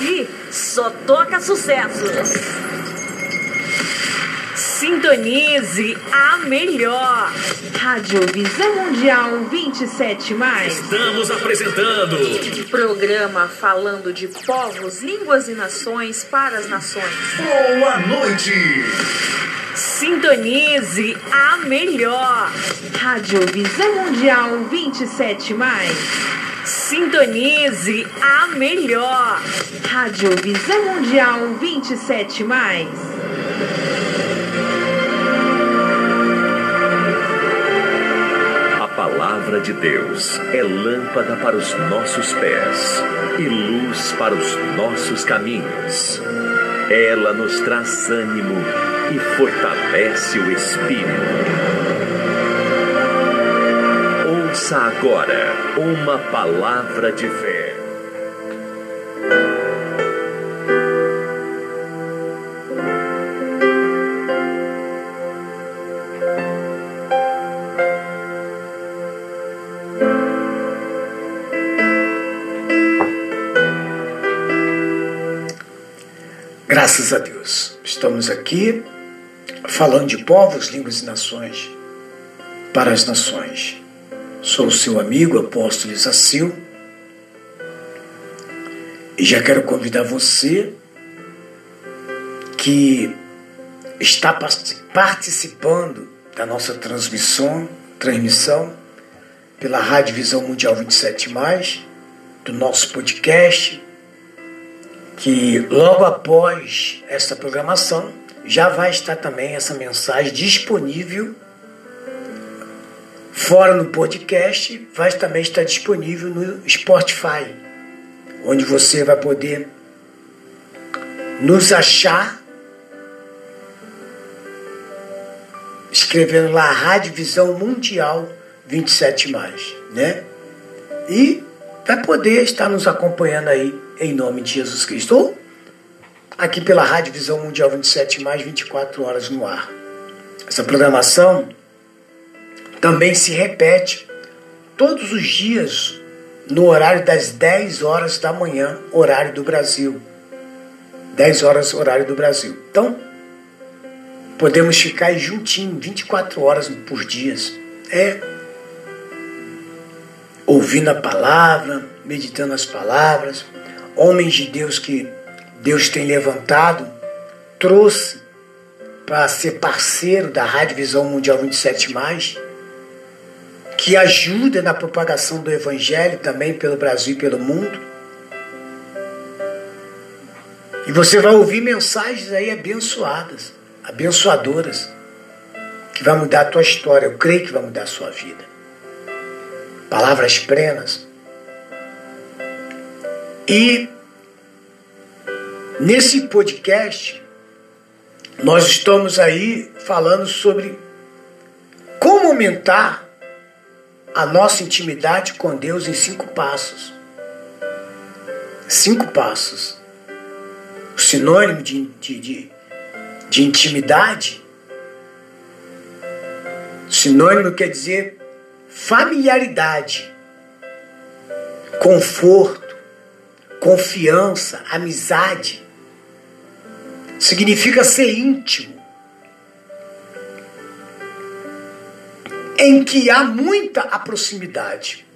aqui só toca sucessos. Sintonize a melhor. Rádio Visão Mundial 27 mais. Estamos apresentando Programa falando de povos, línguas e nações para as nações. Boa Noite. Sintonize a melhor. Rádio Visão Mundial 27 mais. Sintonize a melhor. Rádio Visão Mundial 27 mais. A palavra de Deus é lâmpada para os nossos pés e luz para os nossos caminhos. Ela nos traz ânimo e fortalece o espírito. Ouça agora uma palavra de fé. Graças a Deus. Estamos aqui falando de povos, línguas e nações para as nações. Sou o seu amigo, apóstolo Isacil, e já quero convidar você que está participando da nossa transmissão, transmissão pela Rádio Visão Mundial 27, do nosso podcast, que logo após esta programação já vai estar também essa mensagem disponível fora no podcast, vai também estar disponível no Spotify, onde você vai poder nos achar escrevendo lá Rádio Visão Mundial 27 né? E vai poder estar nos acompanhando aí em nome de Jesus Cristo. Ou aqui pela Rádio Visão Mundial 27 mais 24 horas no ar. Essa programação também se repete todos os dias no horário das 10 horas da manhã, horário do Brasil. 10 horas, horário do Brasil. Então, podemos ficar juntinho 24 horas por dia. É ouvindo a palavra, meditando as palavras, homens de Deus que Deus tem levantado, trouxe para ser parceiro da Rádio Visão Mundial 27, que ajuda na propagação do Evangelho também pelo Brasil e pelo mundo. E você vai ouvir mensagens aí abençoadas, abençoadoras, que vai mudar a tua história. Eu creio que vai mudar a sua vida. Palavras plenas. E nesse podcast nós estamos aí falando sobre como aumentar a nossa intimidade com Deus em cinco passos. Cinco passos. O sinônimo de, de, de, de intimidade. Sinônimo quer dizer familiaridade, conforto, confiança, amizade. Significa ser íntimo. Em que há muita proximidade.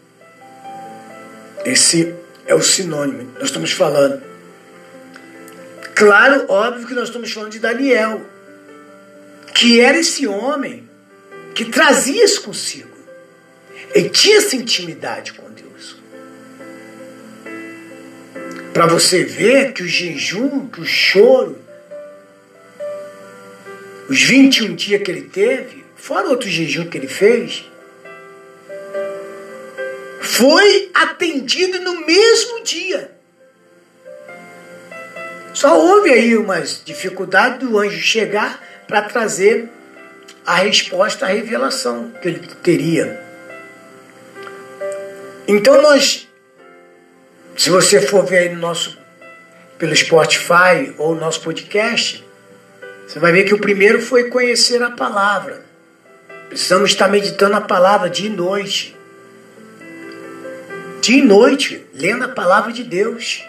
Esse é o sinônimo. Nós estamos falando. Claro, óbvio que nós estamos falando de Daniel, que era esse homem que trazia isso consigo. Ele tinha essa intimidade com Deus. Para você ver que o jejum, que o choro, os 21 dias que ele teve, fora outro jejum que ele fez, foi atendido no mesmo dia. Só houve aí umas dificuldades do anjo chegar para trazer a resposta à revelação que ele teria. Então nós, se você for ver aí no nosso, pelo Spotify ou nosso podcast, você vai ver que o primeiro foi conhecer a palavra. Precisamos estar meditando a palavra dia e noite. Dia e noite, lendo a palavra de Deus.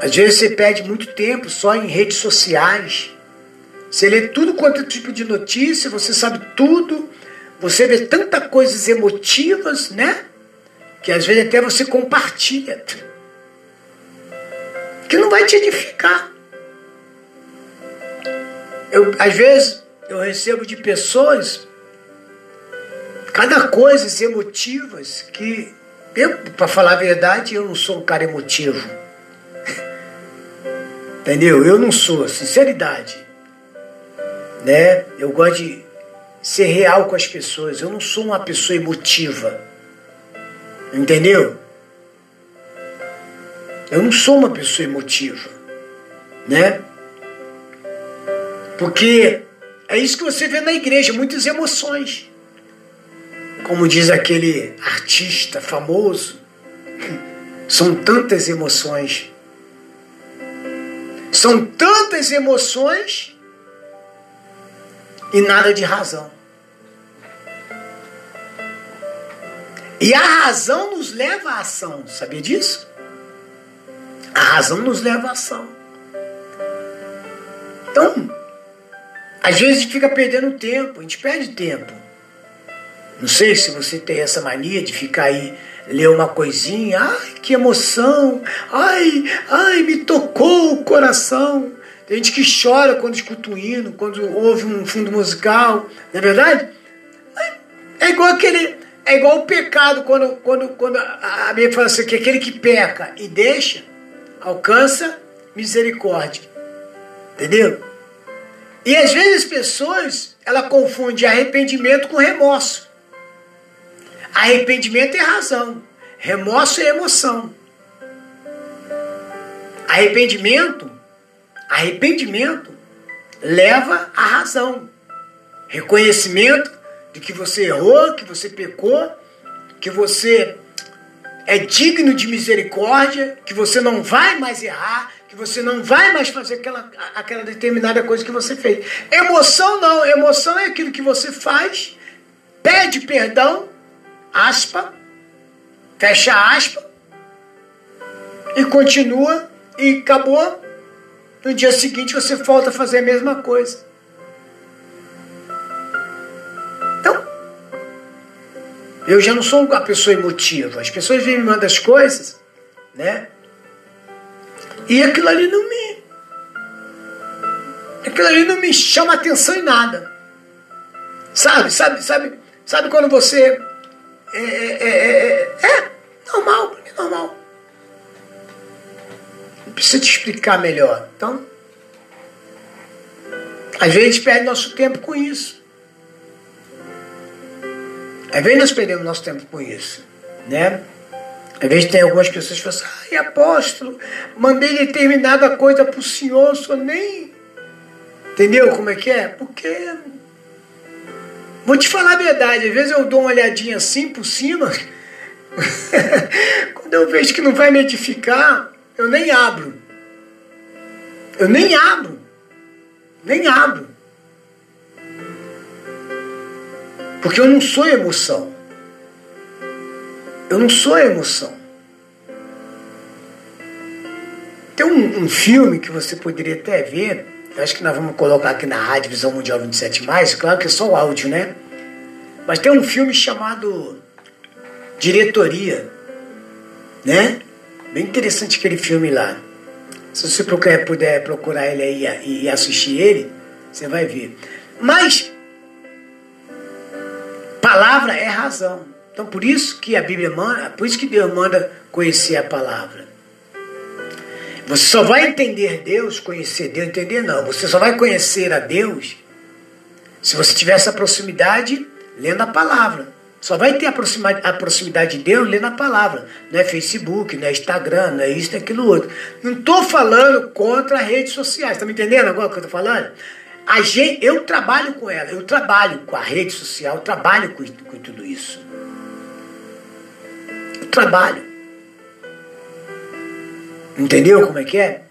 Às vezes você perde muito tempo só em redes sociais. Você lê tudo quanto é tipo de notícia, você sabe tudo, você vê tantas coisas emotivas, né? Que às vezes até você compartilha. Que não vai te edificar. Eu, às vezes eu recebo de pessoas cada coisas emotivas que eu, para falar a verdade, eu não sou um cara emotivo. Entendeu? Eu não sou, sinceridade. Né? Eu gosto de ser real com as pessoas. Eu não sou uma pessoa emotiva. Entendeu? Eu não sou uma pessoa emotiva. Né? Porque é isso que você vê na igreja, muitas emoções. Como diz aquele artista famoso, são tantas emoções. São tantas emoções e nada de razão. E a razão nos leva à ação, sabia disso? A razão nos leva à ação. Então, às vezes fica perdendo tempo, a gente perde tempo. Não sei se você tem essa mania de ficar aí, ler uma coisinha, ai, que emoção, ai, ai, me tocou o coração. Tem gente que chora quando escuta um hino, quando ouve um fundo musical, não é verdade? É igual aquele, é igual o pecado, quando, quando, quando a Bíblia fala assim, que aquele que peca e deixa, alcança misericórdia. Entendeu? E às vezes as pessoas, ela confunde arrependimento com remorso. Arrependimento é razão, remorso é emoção. Arrependimento, arrependimento leva à razão. Reconhecimento de que você errou, que você pecou, que você é digno de misericórdia, que você não vai mais errar, que você não vai mais fazer aquela, aquela determinada coisa que você fez. Emoção não, emoção é aquilo que você faz, pede perdão, aspa, fecha aspa, e continua, e acabou. No dia seguinte você volta a fazer a mesma coisa. Então, eu já não sou uma pessoa emotiva. As pessoas vêm me mandar as coisas, né? E aquilo ali não me. Aquilo ali não me chama atenção em nada. Sabe, sabe, sabe, sabe quando você. É, é, é, é normal, para mim é normal. Não precisa te explicar melhor. Então. Às vezes a gente perde nosso tempo com isso. Às vezes nós perdemos nosso tempo com isso. Né? Às vezes tem algumas pessoas que falam assim, ai apóstolo, mandei determinada coisa para o senhor, o senhor nem. Entendeu como é que é? Porque. Vou te falar a verdade, às vezes eu dou uma olhadinha assim por cima, quando eu vejo que não vai me edificar, eu nem abro. Eu nem abro. Nem abro. Porque eu não sou emoção. Eu não sou emoção. Tem um, um, filme que você poderia até ver, acho que nós vamos colocar aqui na Rádio Visão Mundial 27, claro que é só o áudio, né? Mas tem um filme chamado Diretoria, né? Bem interessante aquele filme lá. Se você puder procurar ele aí e assistir ele, você vai ver. Mas, palavra é razão. Então por isso que a Bíblia manda, por isso que Deus manda conhecer a palavra. Você só vai entender Deus, conhecer Deus, entender não. Você só vai conhecer a Deus se você tiver essa proximidade lendo a palavra. Só vai ter a proximidade de Deus lendo a palavra. Não é Facebook, não é Instagram, não é isso, não é aquilo outro. Não estou falando contra redes sociais. Está me entendendo agora o que eu estou falando? A gente, eu trabalho com ela, eu trabalho com a rede social, eu trabalho com, com tudo isso trabalho. Entendeu como é que é?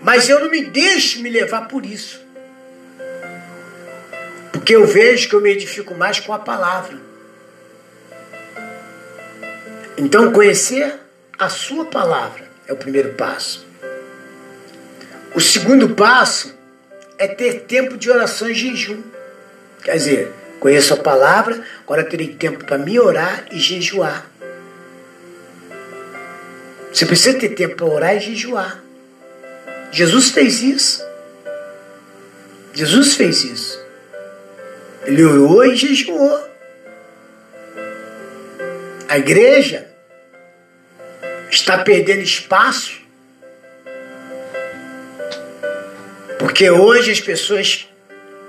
Mas eu não me deixo me levar por isso. Porque eu vejo que eu me edifico mais com a palavra. Então, conhecer a sua palavra é o primeiro passo. O segundo passo é ter tempo de oração e jejum. Quer dizer, conheço a palavra, agora terei tempo para me orar e jejuar. Você precisa ter tempo para orar e jejuar. Jesus fez isso. Jesus fez isso. Ele orou e jejuou. A igreja está perdendo espaço porque hoje as pessoas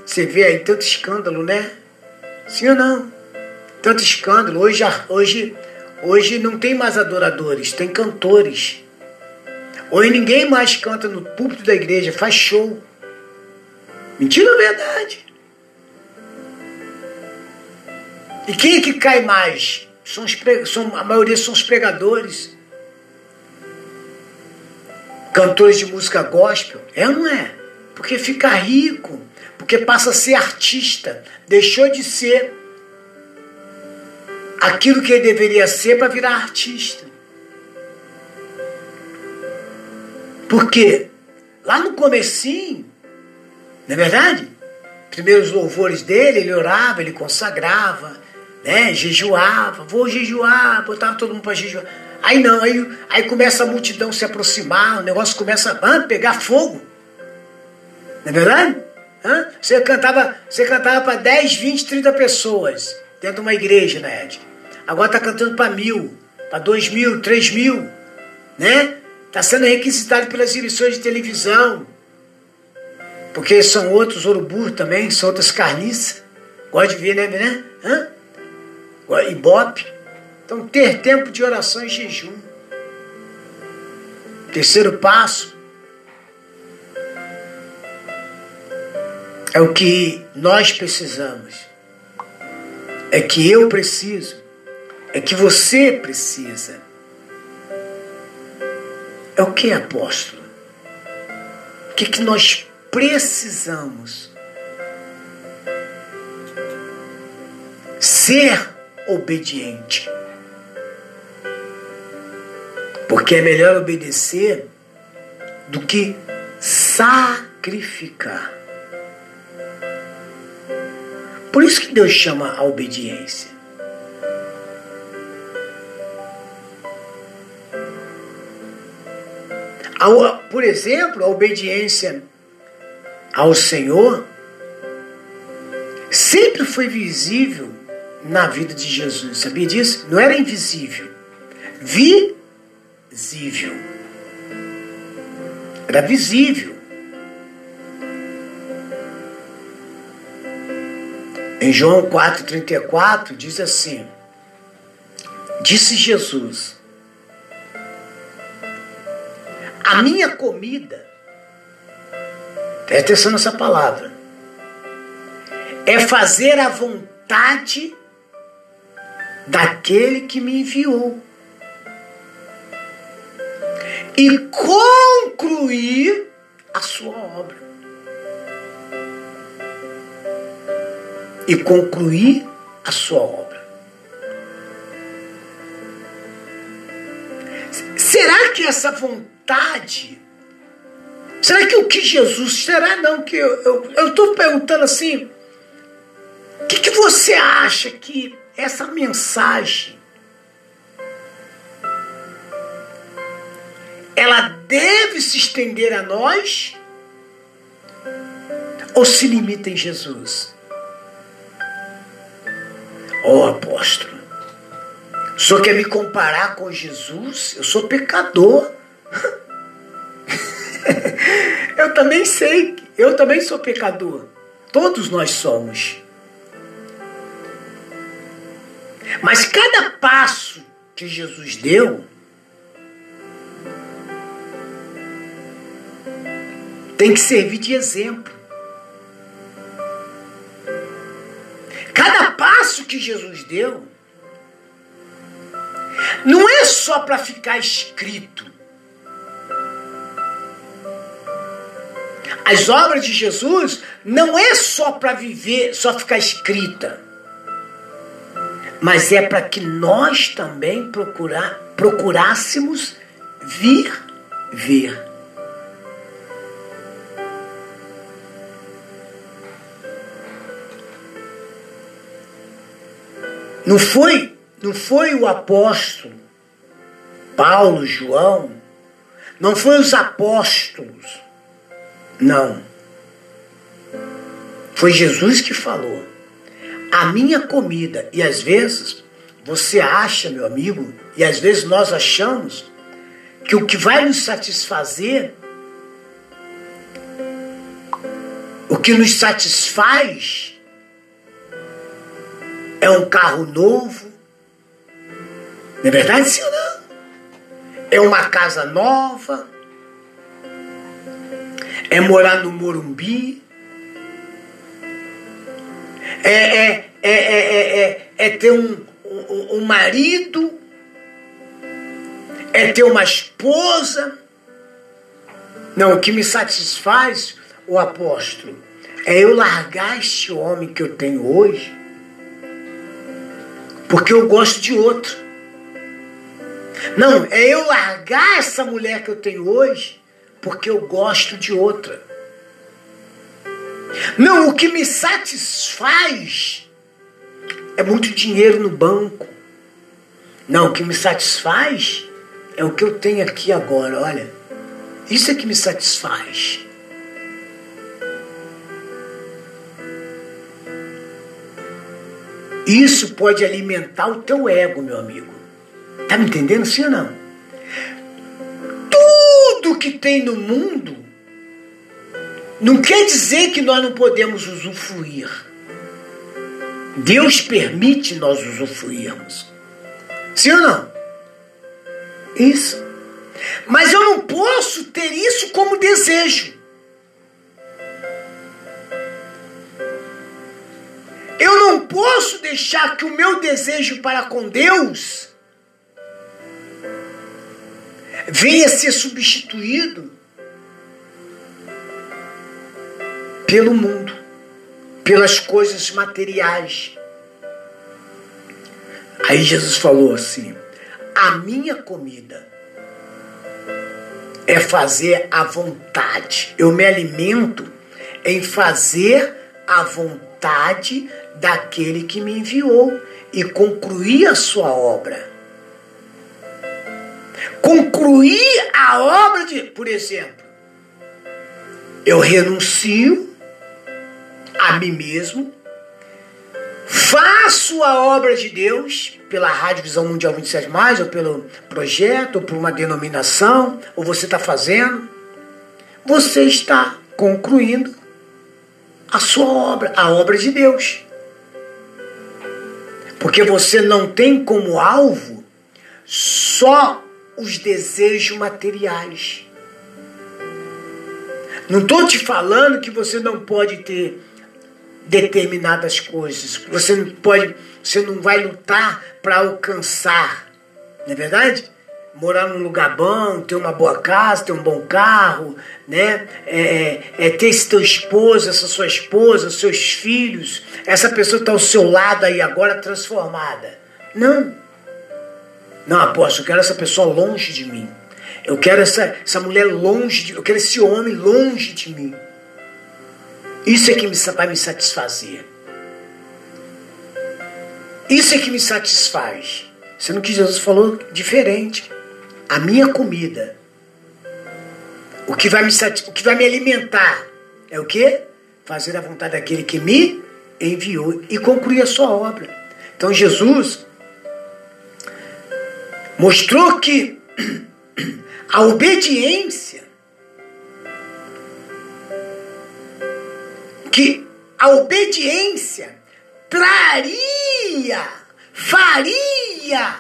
você vê aí tanto escândalo, né? Sim ou não? Tanto escândalo. Hoje, hoje, hoje não tem mais adoradores, tem cantores. Hoje ninguém mais canta no púlpito da igreja, faz show. Mentira ou verdade? E quem é que cai mais? São, os são a maioria são os pregadores. Cantores de música gospel. É ou não é? Porque fica rico. Porque passa a ser artista. Deixou de ser aquilo que ele deveria ser para virar artista. Porque lá no comecinho, não é verdade? Primeiros louvores dele, ele orava, ele consagrava, né? Jejuava, vou jejuar, botava todo mundo para jejuar. Aí não, aí, aí começa a multidão se aproximar, o negócio começa a pegar fogo. Não é verdade? Hã? Você cantava, você cantava para 10, 20, 30 pessoas dentro de uma igreja, né, Ed? Agora está cantando para mil, para dois mil, três mil, né? Está sendo requisitado pelas emissões de televisão, porque são outros urubu também, são outras carniças. Gosta de ver, né? né? Hã? Ibope. Então, ter tempo de oração e jejum. Terceiro passo é o que nós precisamos. É que eu preciso. É que você precisa. É o que, apóstolo? O que, que nós precisamos? Ser obediente. Porque é melhor obedecer do que sacrificar. Por isso que Deus chama a obediência. Por exemplo, a obediência ao Senhor sempre foi visível na vida de Jesus. Sabia disso? Não era invisível. Visível. Era visível. Em João 4,34 diz assim: Disse Jesus: A minha comida, presta atenção nessa palavra, é fazer a vontade daquele que me enviou e concluir a sua obra. E concluir a sua obra. Será que essa vontade, será que o que Jesus, será não que eu estou perguntando assim, o que, que você acha que essa mensagem ela deve se estender a nós ou se limita em Jesus? Ó oh, apóstolo, o senhor quer me comparar com Jesus? Eu sou pecador. eu também sei, eu também sou pecador. Todos nós somos. Mas cada passo que Jesus deu tem que servir de exemplo. Cada passo que Jesus deu não é só para ficar escrito. As obras de Jesus não é só para viver, só ficar escrita, mas é para que nós também procurar, procurássemos vir ver. Não foi, não foi o apóstolo Paulo, João, não foi os apóstolos não. Foi Jesus que falou. A minha comida, e às vezes você acha, meu amigo, e às vezes nós achamos que o que vai nos satisfazer, o que nos satisfaz, é um carro novo. Não é verdade, ou não? É uma casa nova. É morar no Morumbi. É, é, é, é, é, é ter um, um, um marido. É ter uma esposa. Não, o que me satisfaz, o apóstolo, é eu largar este homem que eu tenho hoje, porque eu gosto de outro. Não, é eu largar essa mulher que eu tenho hoje, porque eu gosto de outra. Não, o que me satisfaz é muito dinheiro no banco. Não, o que me satisfaz é o que eu tenho aqui agora, olha. Isso é que me satisfaz. Isso pode alimentar o teu ego, meu amigo. Tá me entendendo sim ou não? Tudo que tem no mundo não quer dizer que nós não podemos usufruir. Deus permite nós usufruirmos. Sim ou não? Isso. Mas eu não posso ter isso como desejo. Eu não posso deixar que o meu desejo para com Deus venha ser substituído pelo mundo, pelas coisas materiais. Aí Jesus falou assim: a minha comida é fazer a vontade. Eu me alimento em fazer a vontade daquele que me enviou e concluir a sua obra. Concluir a obra de, por exemplo, eu renuncio a mim mesmo, faço a obra de Deus pela Rádio Visão Mundial 27, ou pelo projeto, ou por uma denominação, ou você está fazendo, você está concluindo a sua obra, a obra de Deus. Porque você não tem como alvo só os desejos materiais. Não estou te falando que você não pode ter determinadas coisas. Você não pode, você não vai lutar para alcançar, não é verdade? Morar num lugar bom, ter uma boa casa, ter um bom carro, né? É, é, é ter esse teu esposo, essa sua esposa, seus filhos, essa pessoa está ao seu lado aí agora transformada. Não. Não, apóstolo, eu quero essa pessoa longe de mim. Eu quero essa, essa mulher longe de Eu quero esse homem longe de mim. Isso é que me, vai me satisfazer. Isso é que me satisfaz. Sendo que Jesus falou diferente. A minha comida, o que vai me, o que vai me alimentar, é o que? Fazer a vontade daquele que me enviou e concluir a sua obra. Então Jesus mostrou que a obediência que a obediência traria, faria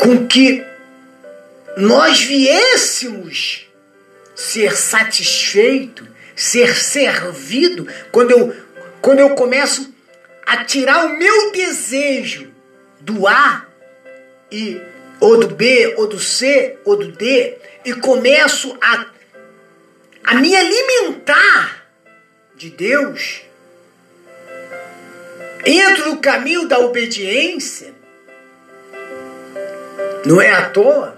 com que nós viéssemos ser satisfeito, ser servido, quando eu, quando eu começo a tirar o meu desejo do A e ou do B, ou do C, ou do D, e começo a, a me alimentar de Deus, entro no caminho da obediência, não é à toa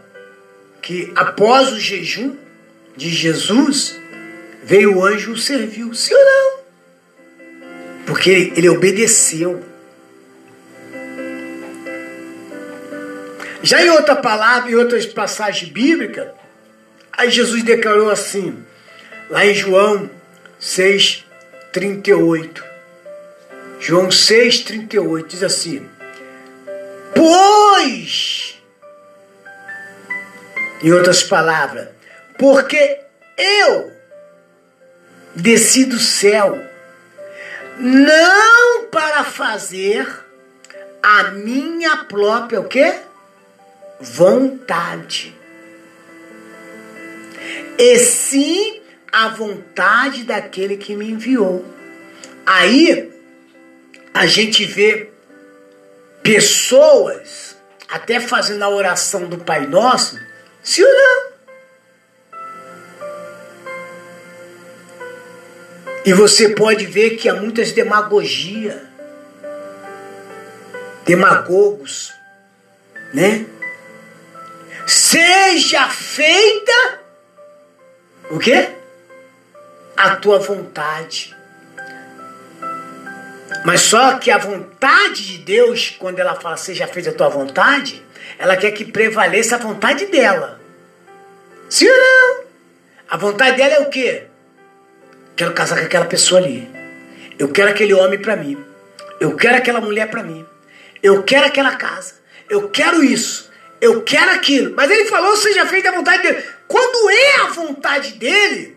que após o jejum de Jesus, veio o anjo e o serviu. Sim ou não? Porque ele obedeceu. Já em outra palavra, em outras passagens bíblicas, aí Jesus declarou assim, lá em João 6, 38. João 6, 38 diz assim: Pois, em outras palavras, porque eu desci do céu, não para fazer a minha própria o quê? Vontade. E sim a vontade daquele que me enviou. Aí a gente vê pessoas até fazendo a oração do Pai Nosso, se orando. E você pode ver que há muitas demagogia, demagogos, né? Seja feita o quê? A tua vontade. Mas só que a vontade de Deus, quando ela fala seja feita a tua vontade, ela quer que prevaleça a vontade dela. Sim ou não? A vontade dela é o quê? Quero casar com aquela pessoa ali. Eu quero aquele homem para mim. Eu quero aquela mulher para mim. Eu quero aquela casa. Eu quero isso. Eu quero aquilo. Mas ele falou, seja feita a vontade dele. Quando é a vontade dele,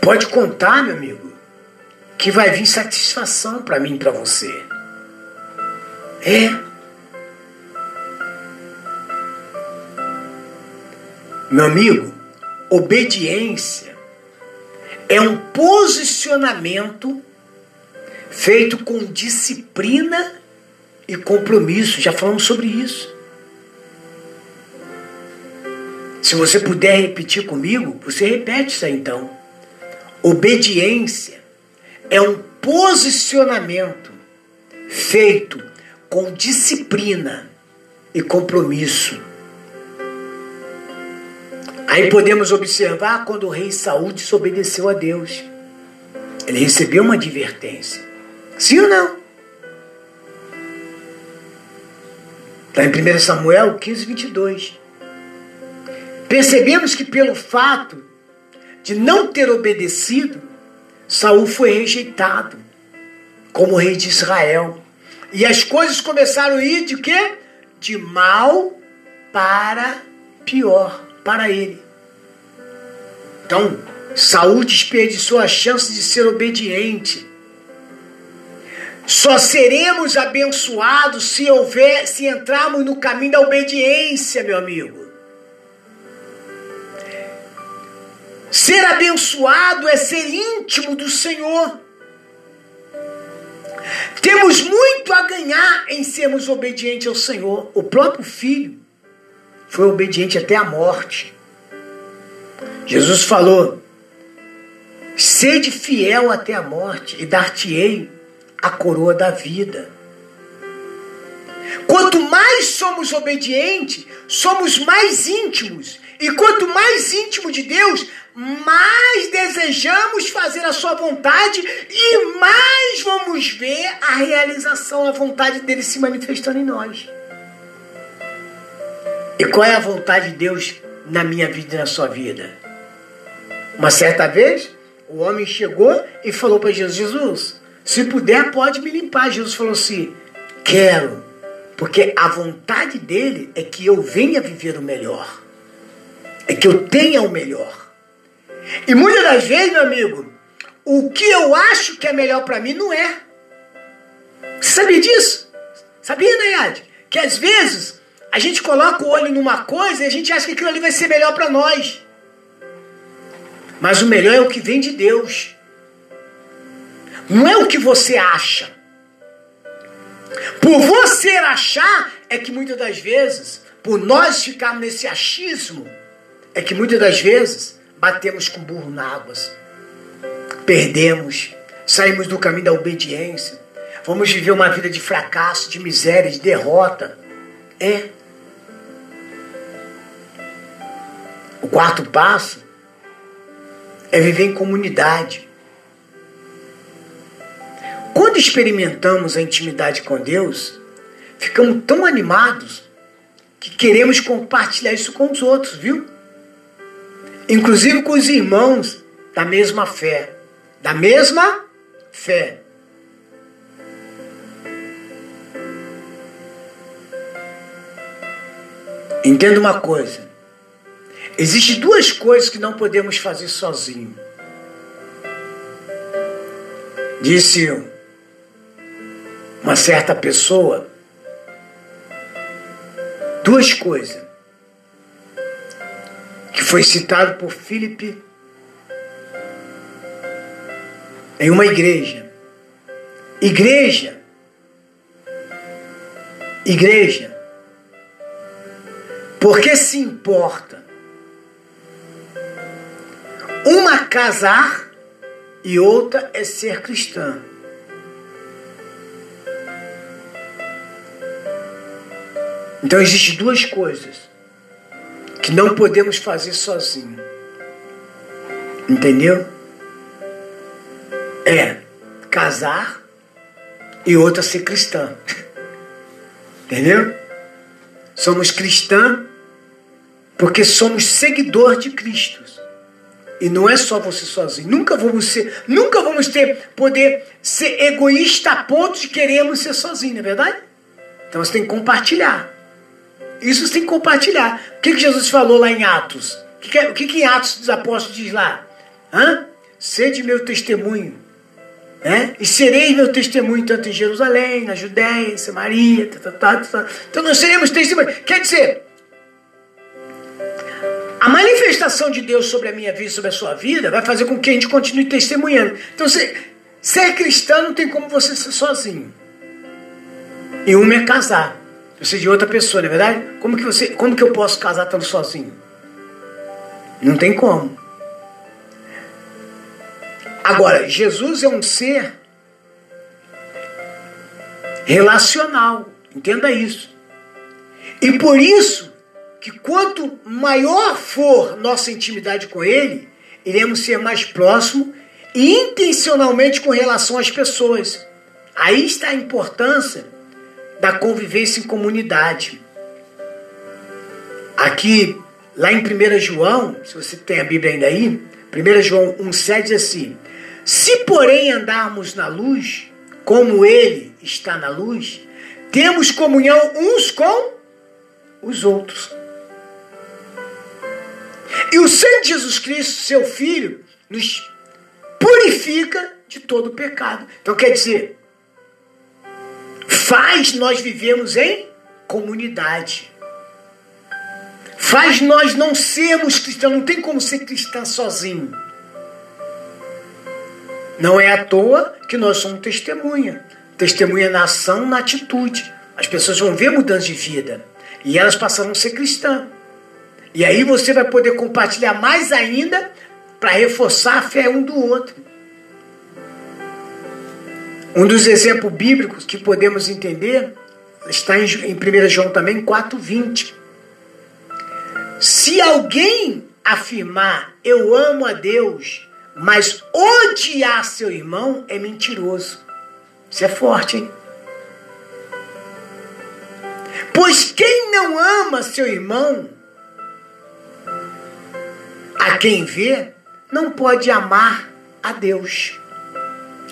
pode contar, meu amigo, que vai vir satisfação para mim e para você. É. Meu amigo, obediência é um posicionamento feito com disciplina e compromisso. Já falamos sobre isso. Se você puder repetir comigo, você repete isso aí então. Obediência é um posicionamento feito com disciplina e compromisso. Aí podemos observar quando o rei Saul desobedeceu a Deus. Ele recebeu uma advertência. Sim ou não? Está em 1 Samuel 15, 22. Percebemos que pelo fato de não ter obedecido, Saul foi rejeitado como rei de Israel. E as coisas começaram a ir de quê? De mal para pior para ele. Então, Saul desperdiçou a chance de ser obediente só seremos abençoados se houver, se entrarmos no caminho da obediência, meu amigo. Ser abençoado é ser íntimo do Senhor. Temos muito a ganhar em sermos obedientes ao Senhor. O próprio filho foi obediente até a morte. Jesus falou: sede fiel até a morte, e dar-te-ei a coroa da vida. Quanto mais somos obedientes, somos mais íntimos. E quanto mais íntimo de Deus, mais desejamos fazer a sua vontade e mais vamos ver a realização, a vontade dele se manifestando em nós. E qual é a vontade de Deus na minha vida e na sua vida? Uma certa vez, o homem chegou e falou para Jesus: Jesus, se puder, pode me limpar. Jesus falou assim: Quero, porque a vontade dele é que eu venha viver o melhor, é que eu tenha o melhor. E muitas das vezes, meu amigo, o que eu acho que é melhor para mim não é. Você sabia disso? Sabia, Nayade? Que às vezes a gente coloca o olho numa coisa e a gente acha que aquilo ali vai ser melhor para nós. Mas o melhor é o que vem de Deus. Não é o que você acha. Por você achar, é que muitas das vezes, por nós ficarmos nesse achismo, é que muitas das vezes batemos com burro na água. Perdemos, saímos do caminho da obediência. Vamos viver uma vida de fracasso, de miséria, de derrota. É. O quarto passo é viver em comunidade. Quando experimentamos a intimidade com Deus, ficamos tão animados que queremos compartilhar isso com os outros, viu? Inclusive com os irmãos da mesma fé. Da mesma fé. Entenda uma coisa. Existem duas coisas que não podemos fazer sozinho. Disse uma certa pessoa duas coisas que foi citado por Filipe em uma igreja. Igreja. Igreja. Porque se importa uma casar e outra é ser cristã. Então existem duas coisas que não podemos fazer sozinho. Entendeu? É casar e outra ser cristã. Entendeu? Somos cristã porque somos seguidor de Cristo. E não é só você sozinho. Nunca vamos ser, nunca vamos ter poder ser egoísta a ponto de queremos ser sozinho, não é verdade? Então você tem que compartilhar. Isso você tem que compartilhar. O que, que Jesus falou lá em Atos? O que, que, o que, que em Atos dos Apóstolos diz lá? Hã? Sede meu testemunho. Né? E sereis meu testemunho tanto em Jerusalém, na Judéia, em Samaria. Tá, tá, tá, tá. Então nós seremos testemunhos. Quer dizer, a manifestação de Deus sobre a minha vida, sobre a sua vida, vai fazer com que a gente continue testemunhando. Então, se, ser cristão não tem como você ser sozinho. E uma é casar. É de outra pessoa, não é verdade? Como que, você, como que eu posso casar estando sozinho? Não tem como. Agora, Jesus é um ser relacional. Entenda isso. E por isso que quanto maior for nossa intimidade com Ele, iremos ser mais próximos e intencionalmente com relação às pessoas. Aí está a importância da convivência em comunidade. Aqui, lá em 1 João, se você tem a Bíblia ainda aí, 1 João 1,7 diz assim: Se porém andarmos na luz, como Ele está na luz, temos comunhão uns com os outros. E o de Jesus Cristo, seu Filho, nos purifica de todo pecado. Então quer dizer, faz nós vivemos em comunidade. Faz nós não sermos cristãos, não tem como ser cristão sozinho. Não é à toa que nós somos testemunha. Testemunha na ação, na atitude. As pessoas vão ver mudança de vida. E elas passarão a ser cristãs. E aí você vai poder compartilhar mais ainda para reforçar a fé um do outro. Um dos exemplos bíblicos que podemos entender está em 1 João também 4,20. Se alguém afirmar eu amo a Deus, mas odiar seu irmão, é mentiroso. Isso é forte, hein? Pois quem não ama seu irmão, a quem vê, não pode amar a Deus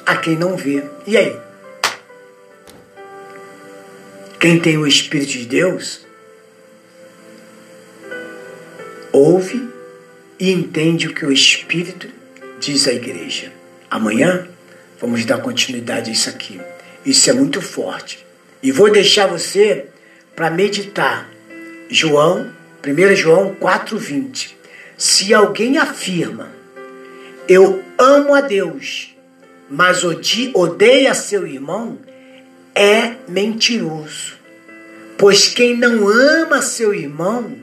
a quem não vê. E aí? Quem tem o Espírito de Deus ouve e entende o que o Espírito diz à igreja. Amanhã vamos dar continuidade a isso aqui. Isso é muito forte. E vou deixar você para meditar. João, 1 João 4,20. Se alguém afirma, eu amo a Deus mas odeia seu irmão, é mentiroso. Pois quem não ama seu irmão,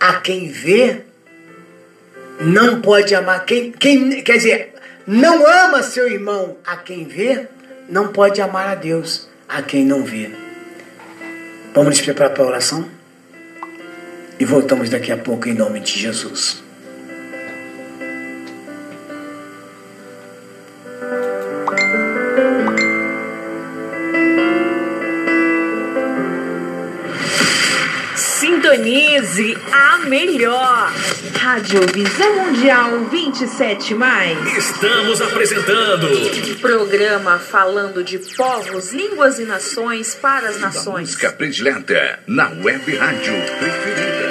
a quem vê, não pode amar. Quem, quem, quer dizer, não ama seu irmão a quem vê, não pode amar a Deus a quem não vê. Vamos nos preparar para a oração? E voltamos daqui a pouco em nome de Jesus. 13, a melhor. Rádio Visão Mundial 27. Mais. Estamos apresentando. Programa falando de povos, línguas e nações para as nações. Música predileta na web rádio preferida.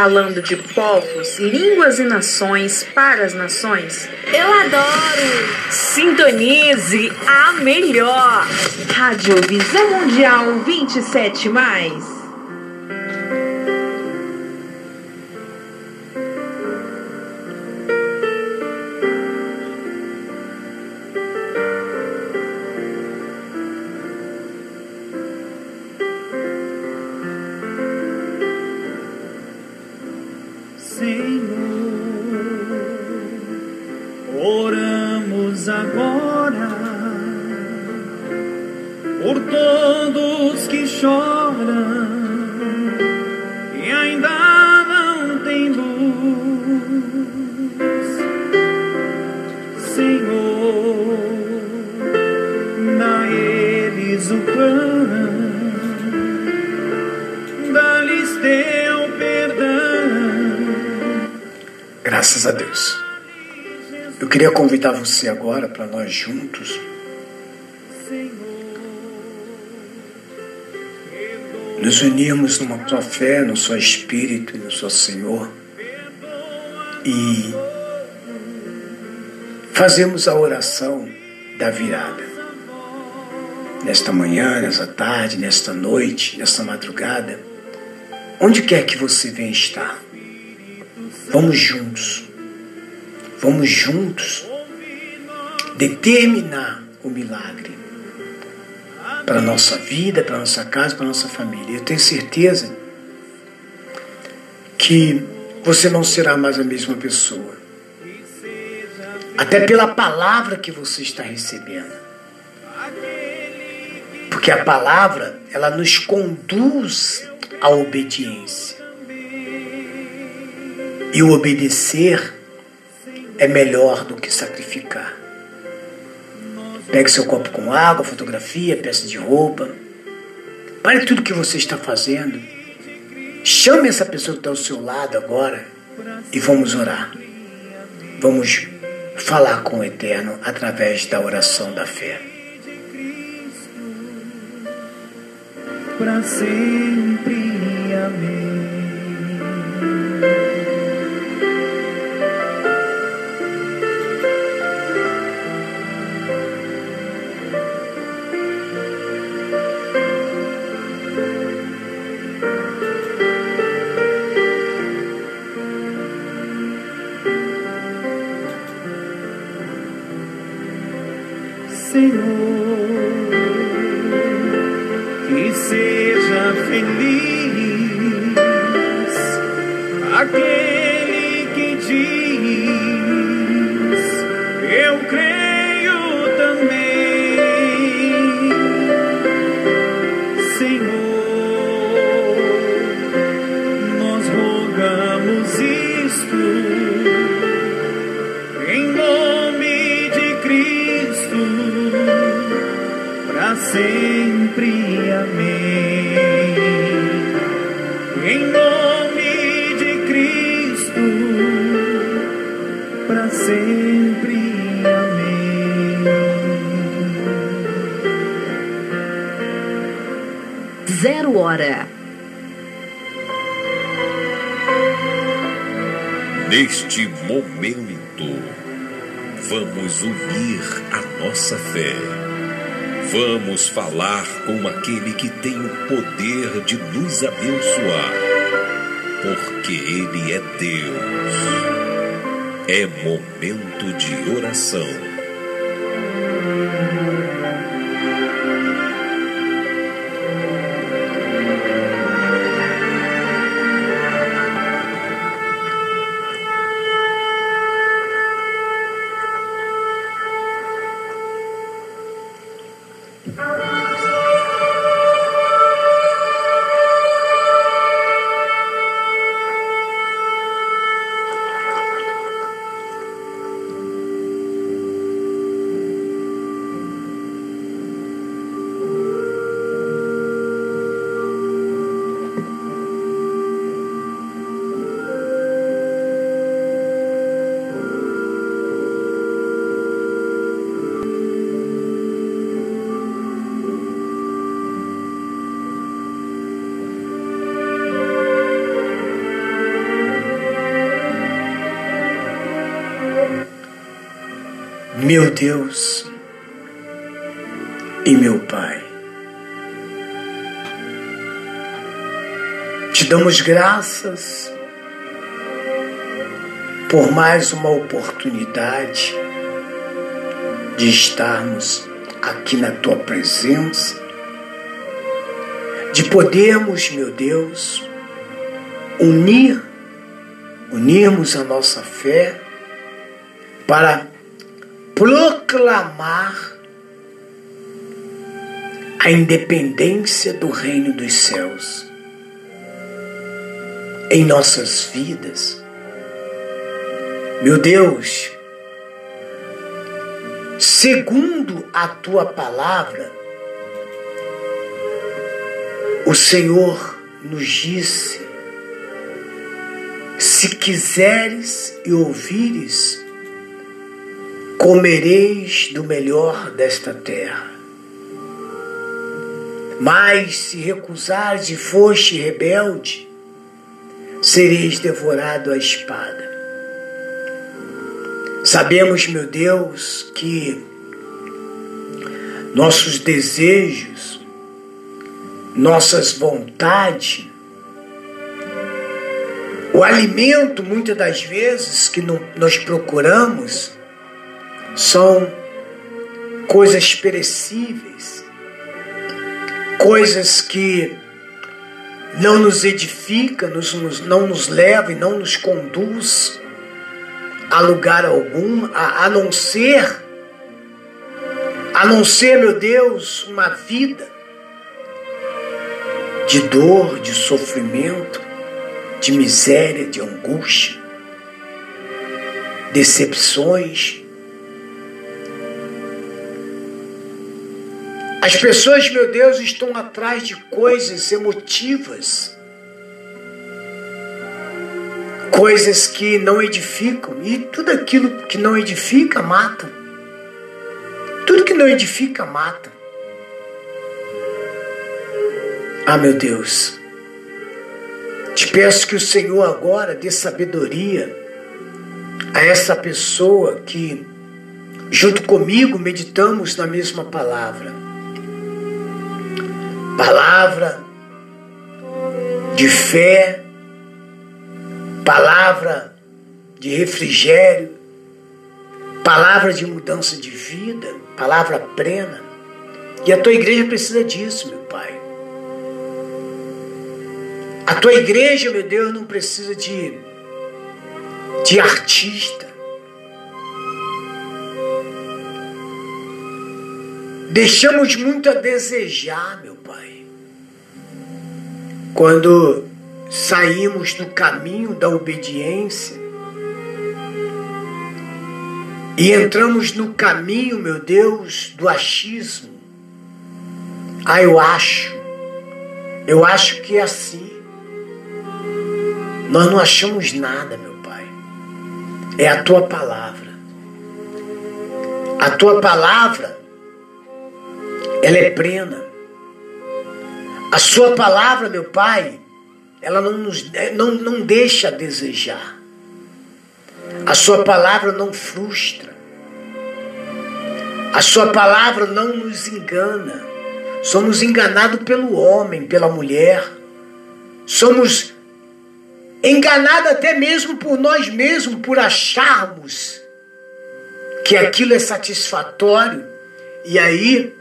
falando de povos, línguas e nações para as nações? Eu adoro! Sintonize a melhor! Rádio Visão Mundial 27. Mais. O pão, dá-lhes teu perdão. Graças a Deus. Eu queria convidar você agora para nós juntos nos unirmos numa sua fé, no seu Espírito e no seu Senhor e fazemos a oração da virada. Nesta manhã, nesta tarde, nesta noite, nesta madrugada, onde quer que você venha estar, vamos juntos, vamos juntos determinar o milagre para a nossa vida, para a nossa casa, para a nossa família. Eu tenho certeza que você não será mais a mesma pessoa. Até pela palavra que você está recebendo. Porque a palavra, ela nos conduz à obediência. E o obedecer é melhor do que sacrificar. Pegue seu copo com água, fotografia, peça de roupa. Pare tudo que você está fazendo. Chame essa pessoa que está ao seu lado agora e vamos orar. Vamos falar com o Eterno através da oração da fé. Para sempre, amém. Abençoar, porque Ele é Deus. É momento de oração. Meu Deus e meu Pai, te damos graças por mais uma oportunidade de estarmos aqui na tua presença, de podermos, meu Deus, unir, unirmos a nossa fé para proclamar a independência do reino dos céus em nossas vidas. Meu Deus, segundo a tua palavra, o Senhor nos disse: se quiseres e ouvires, comereis do melhor desta terra. Mas se recusares e foste rebelde, sereis devorado à espada. Sabemos, meu Deus, que nossos desejos, nossas vontades, o alimento, muitas das vezes, que nós procuramos, são coisas perecíveis, coisas que não nos edifica, nos, não nos leva e não nos conduz a lugar algum, a, a não ser, a não ser, meu Deus, uma vida de dor, de sofrimento, de miséria, de angústia, decepções. As pessoas, meu Deus, estão atrás de coisas emotivas, coisas que não edificam, e tudo aquilo que não edifica mata. Tudo que não edifica mata. Ah, meu Deus, te peço que o Senhor agora dê sabedoria a essa pessoa que, junto comigo, meditamos na mesma palavra palavra de fé, palavra de refrigério, palavra de mudança de vida, palavra plena. E a tua igreja precisa disso, meu Pai. A tua igreja, meu Deus, não precisa de, de artista. Deixamos muito a desejar, meu Pai. Quando saímos do caminho da obediência e entramos no caminho, meu Deus, do achismo. Ah, eu acho. Eu acho que é assim. Nós não achamos nada, meu Pai. É a tua palavra. A tua palavra ela é plena. A sua palavra, meu Pai, ela não, nos, não, não deixa a desejar. A sua palavra não frustra. A sua palavra não nos engana. Somos enganados pelo homem, pela mulher. Somos enganados até mesmo por nós mesmos, por acharmos que aquilo é satisfatório. E aí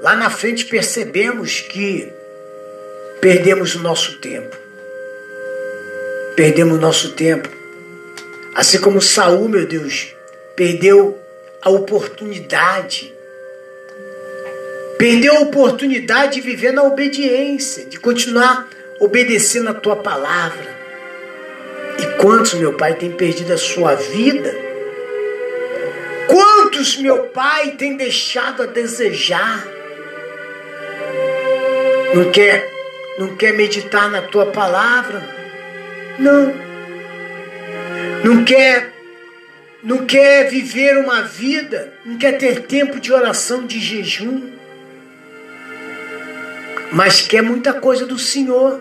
lá na frente percebemos que perdemos o nosso tempo. Perdemos o nosso tempo. Assim como Saul, meu Deus, perdeu a oportunidade. Perdeu a oportunidade de viver na obediência, de continuar obedecendo a tua palavra. E quantos, meu Pai, tem perdido a sua vida? Quantos, meu Pai, tem deixado a desejar? Não quer, não quer meditar na tua palavra? Não. Não quer, não quer viver uma vida, não quer ter tempo de oração, de jejum. Mas quer muita coisa do Senhor.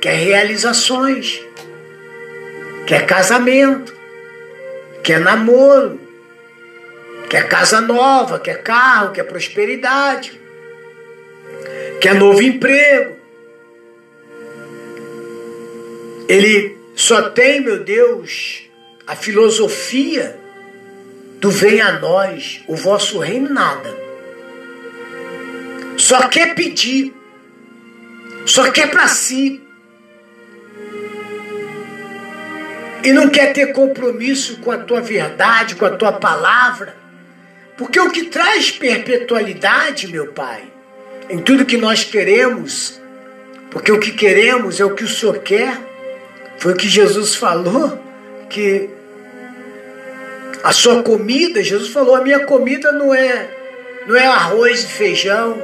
Quer realizações. Quer casamento. Quer namoro. Quer casa nova, quer carro, quer prosperidade quer novo emprego. Ele só tem, meu Deus, a filosofia do venha a nós, o vosso reino nada. Só quer pedir, só quer para si. E não quer ter compromisso com a tua verdade, com a tua palavra. Porque o que traz perpetualidade, meu Pai, em tudo que nós queremos, porque o que queremos é o que o Senhor quer. Foi o que Jesus falou, que a sua comida, Jesus falou, a minha comida não é não é arroz e feijão.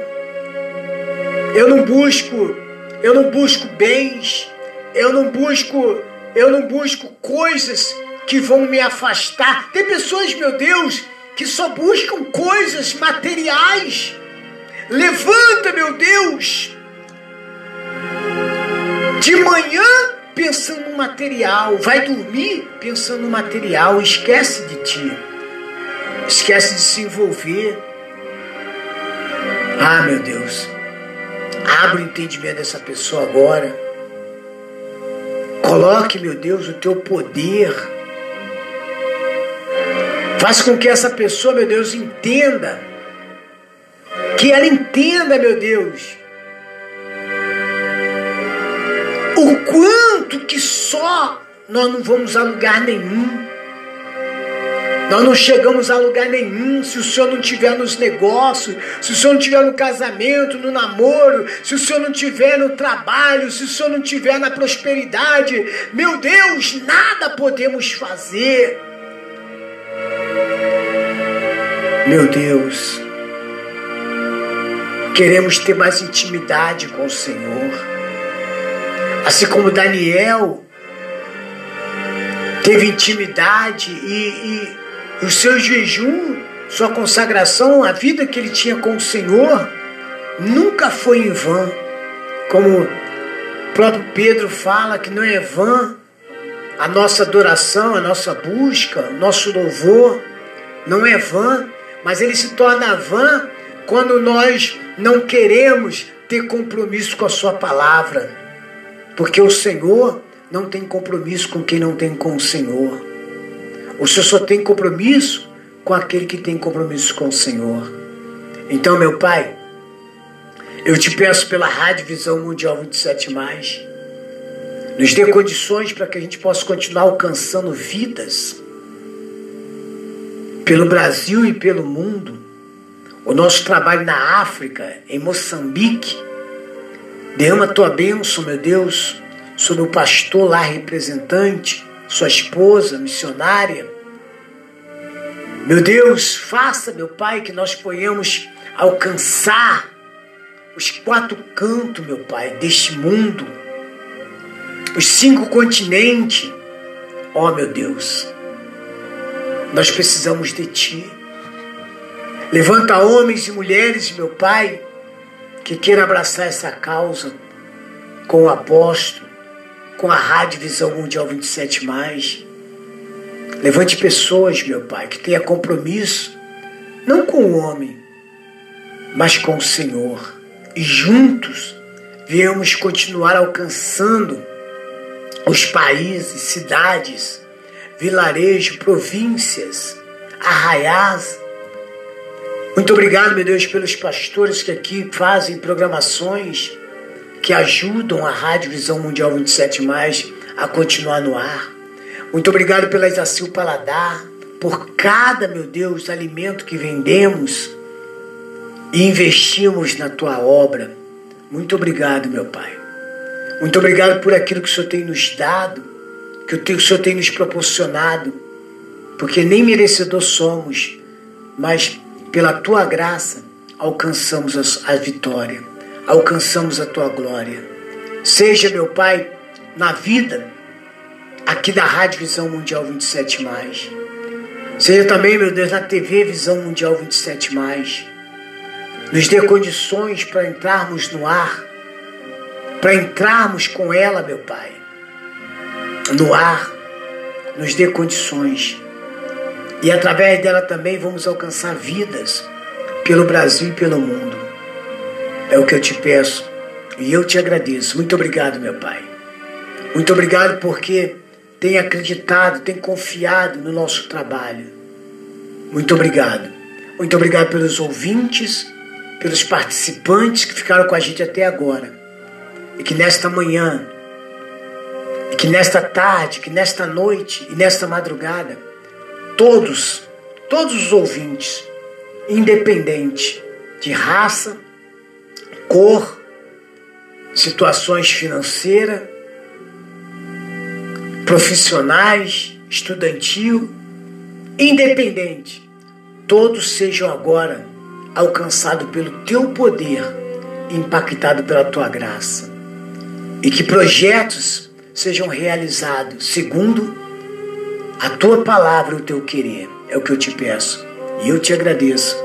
Eu não busco, eu não busco bens, eu não busco, eu não busco coisas que vão me afastar. Tem pessoas, meu Deus, que só buscam coisas materiais. Levanta, meu Deus, de manhã pensando no material, vai dormir pensando no material, esquece de ti, esquece de se envolver. Ah, meu Deus, abre o entendimento dessa pessoa agora. Coloque, meu Deus, o teu poder. Faz com que essa pessoa, meu Deus, entenda. Que ela entenda, meu Deus, o quanto que só nós não vamos a lugar nenhum. Nós não chegamos a lugar nenhum se o Senhor não tiver nos negócios, se o Senhor não tiver no casamento, no namoro, se o Senhor não tiver no trabalho, se o Senhor não tiver na prosperidade. Meu Deus, nada podemos fazer. Meu Deus, queremos ter mais intimidade com o Senhor. Assim como Daniel teve intimidade e, e o seu jejum, sua consagração, a vida que ele tinha com o Senhor, nunca foi em vão. Como o próprio Pedro fala que não é vã a nossa adoração, a nossa busca, nosso louvor, não é vã, mas ele se torna vã quando nós não queremos ter compromisso com a sua palavra. Porque o Senhor não tem compromisso com quem não tem com o Senhor. O Senhor só tem compromisso com aquele que tem compromisso com o Senhor. Então, meu Pai, eu te peço pela Rádio Visão Mundial 27, nos dê condições para que a gente possa continuar alcançando vidas pelo Brasil e pelo mundo. O nosso trabalho na África, em Moçambique, derrama a tua bênção, meu Deus, sobre o pastor lá representante, sua esposa missionária. Meu Deus, faça, meu Pai, que nós ponhamos alcançar os quatro cantos, meu Pai, deste mundo, os cinco continentes. Ó, oh, meu Deus, nós precisamos de Ti. Levanta homens e mulheres, meu Pai, que queiram abraçar essa causa com o apóstolo, com a Rádio Visão Mundial 27. Levante pessoas, meu Pai, que tenha compromisso, não com o homem, mas com o Senhor. E juntos viemos continuar alcançando os países, cidades, vilarejos, províncias, arraiais. Muito obrigado, meu Deus, pelos pastores que aqui fazem programações que ajudam a Rádio Visão Mundial 27 a continuar no ar. Muito obrigado pela Isacil Paladar, por cada, meu Deus, alimento que vendemos e investimos na tua obra. Muito obrigado, meu Pai. Muito obrigado por aquilo que o Senhor tem nos dado, que o Senhor tem nos proporcionado, porque nem merecedor somos, mas pela tua graça alcançamos a, vitória, alcançamos a tua glória. Seja, meu Pai, na vida aqui da Rádio Visão Mundial 27. Seja também, meu Deus, na TV Visão Mundial 27. Nos dê condições para entrarmos no ar, para entrarmos com ela, meu Pai, no ar. Nos dê condições. E através dela também vamos alcançar vidas pelo Brasil e pelo mundo. É o que eu te peço e eu te agradeço. Muito obrigado, meu Pai. Muito obrigado porque tem acreditado, tem confiado no nosso trabalho. Muito obrigado. Muito obrigado pelos ouvintes, pelos participantes que ficaram com a gente até agora. E que nesta manhã, e que nesta tarde, que nesta noite e nesta madrugada, todos, todos os ouvintes, independente de raça, cor, situações financeiras, profissionais, estudantil, independente, todos sejam agora alcançados pelo teu poder, impactados pela tua graça. E que projetos sejam realizados segundo a tua palavra o teu querer. É o que eu te peço. E eu te agradeço.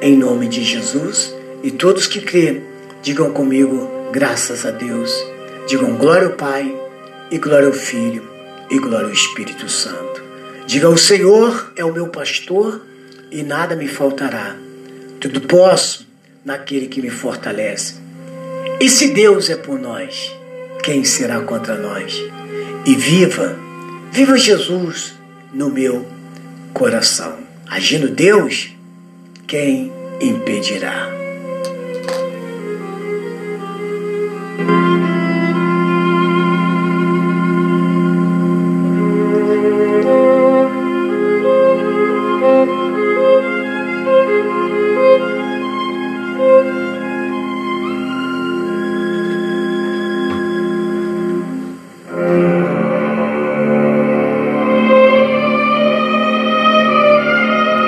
Em nome de Jesus. E todos que crêem, digam comigo, graças a Deus. Digam glória ao Pai, e glória ao Filho, e glória ao Espírito Santo. Digam: O Senhor é o meu pastor, e nada me faltará. Tudo posso naquele que me fortalece. E se Deus é por nós, quem será contra nós? E viva, viva Jesus no meu coração. Agindo Deus, quem impedirá?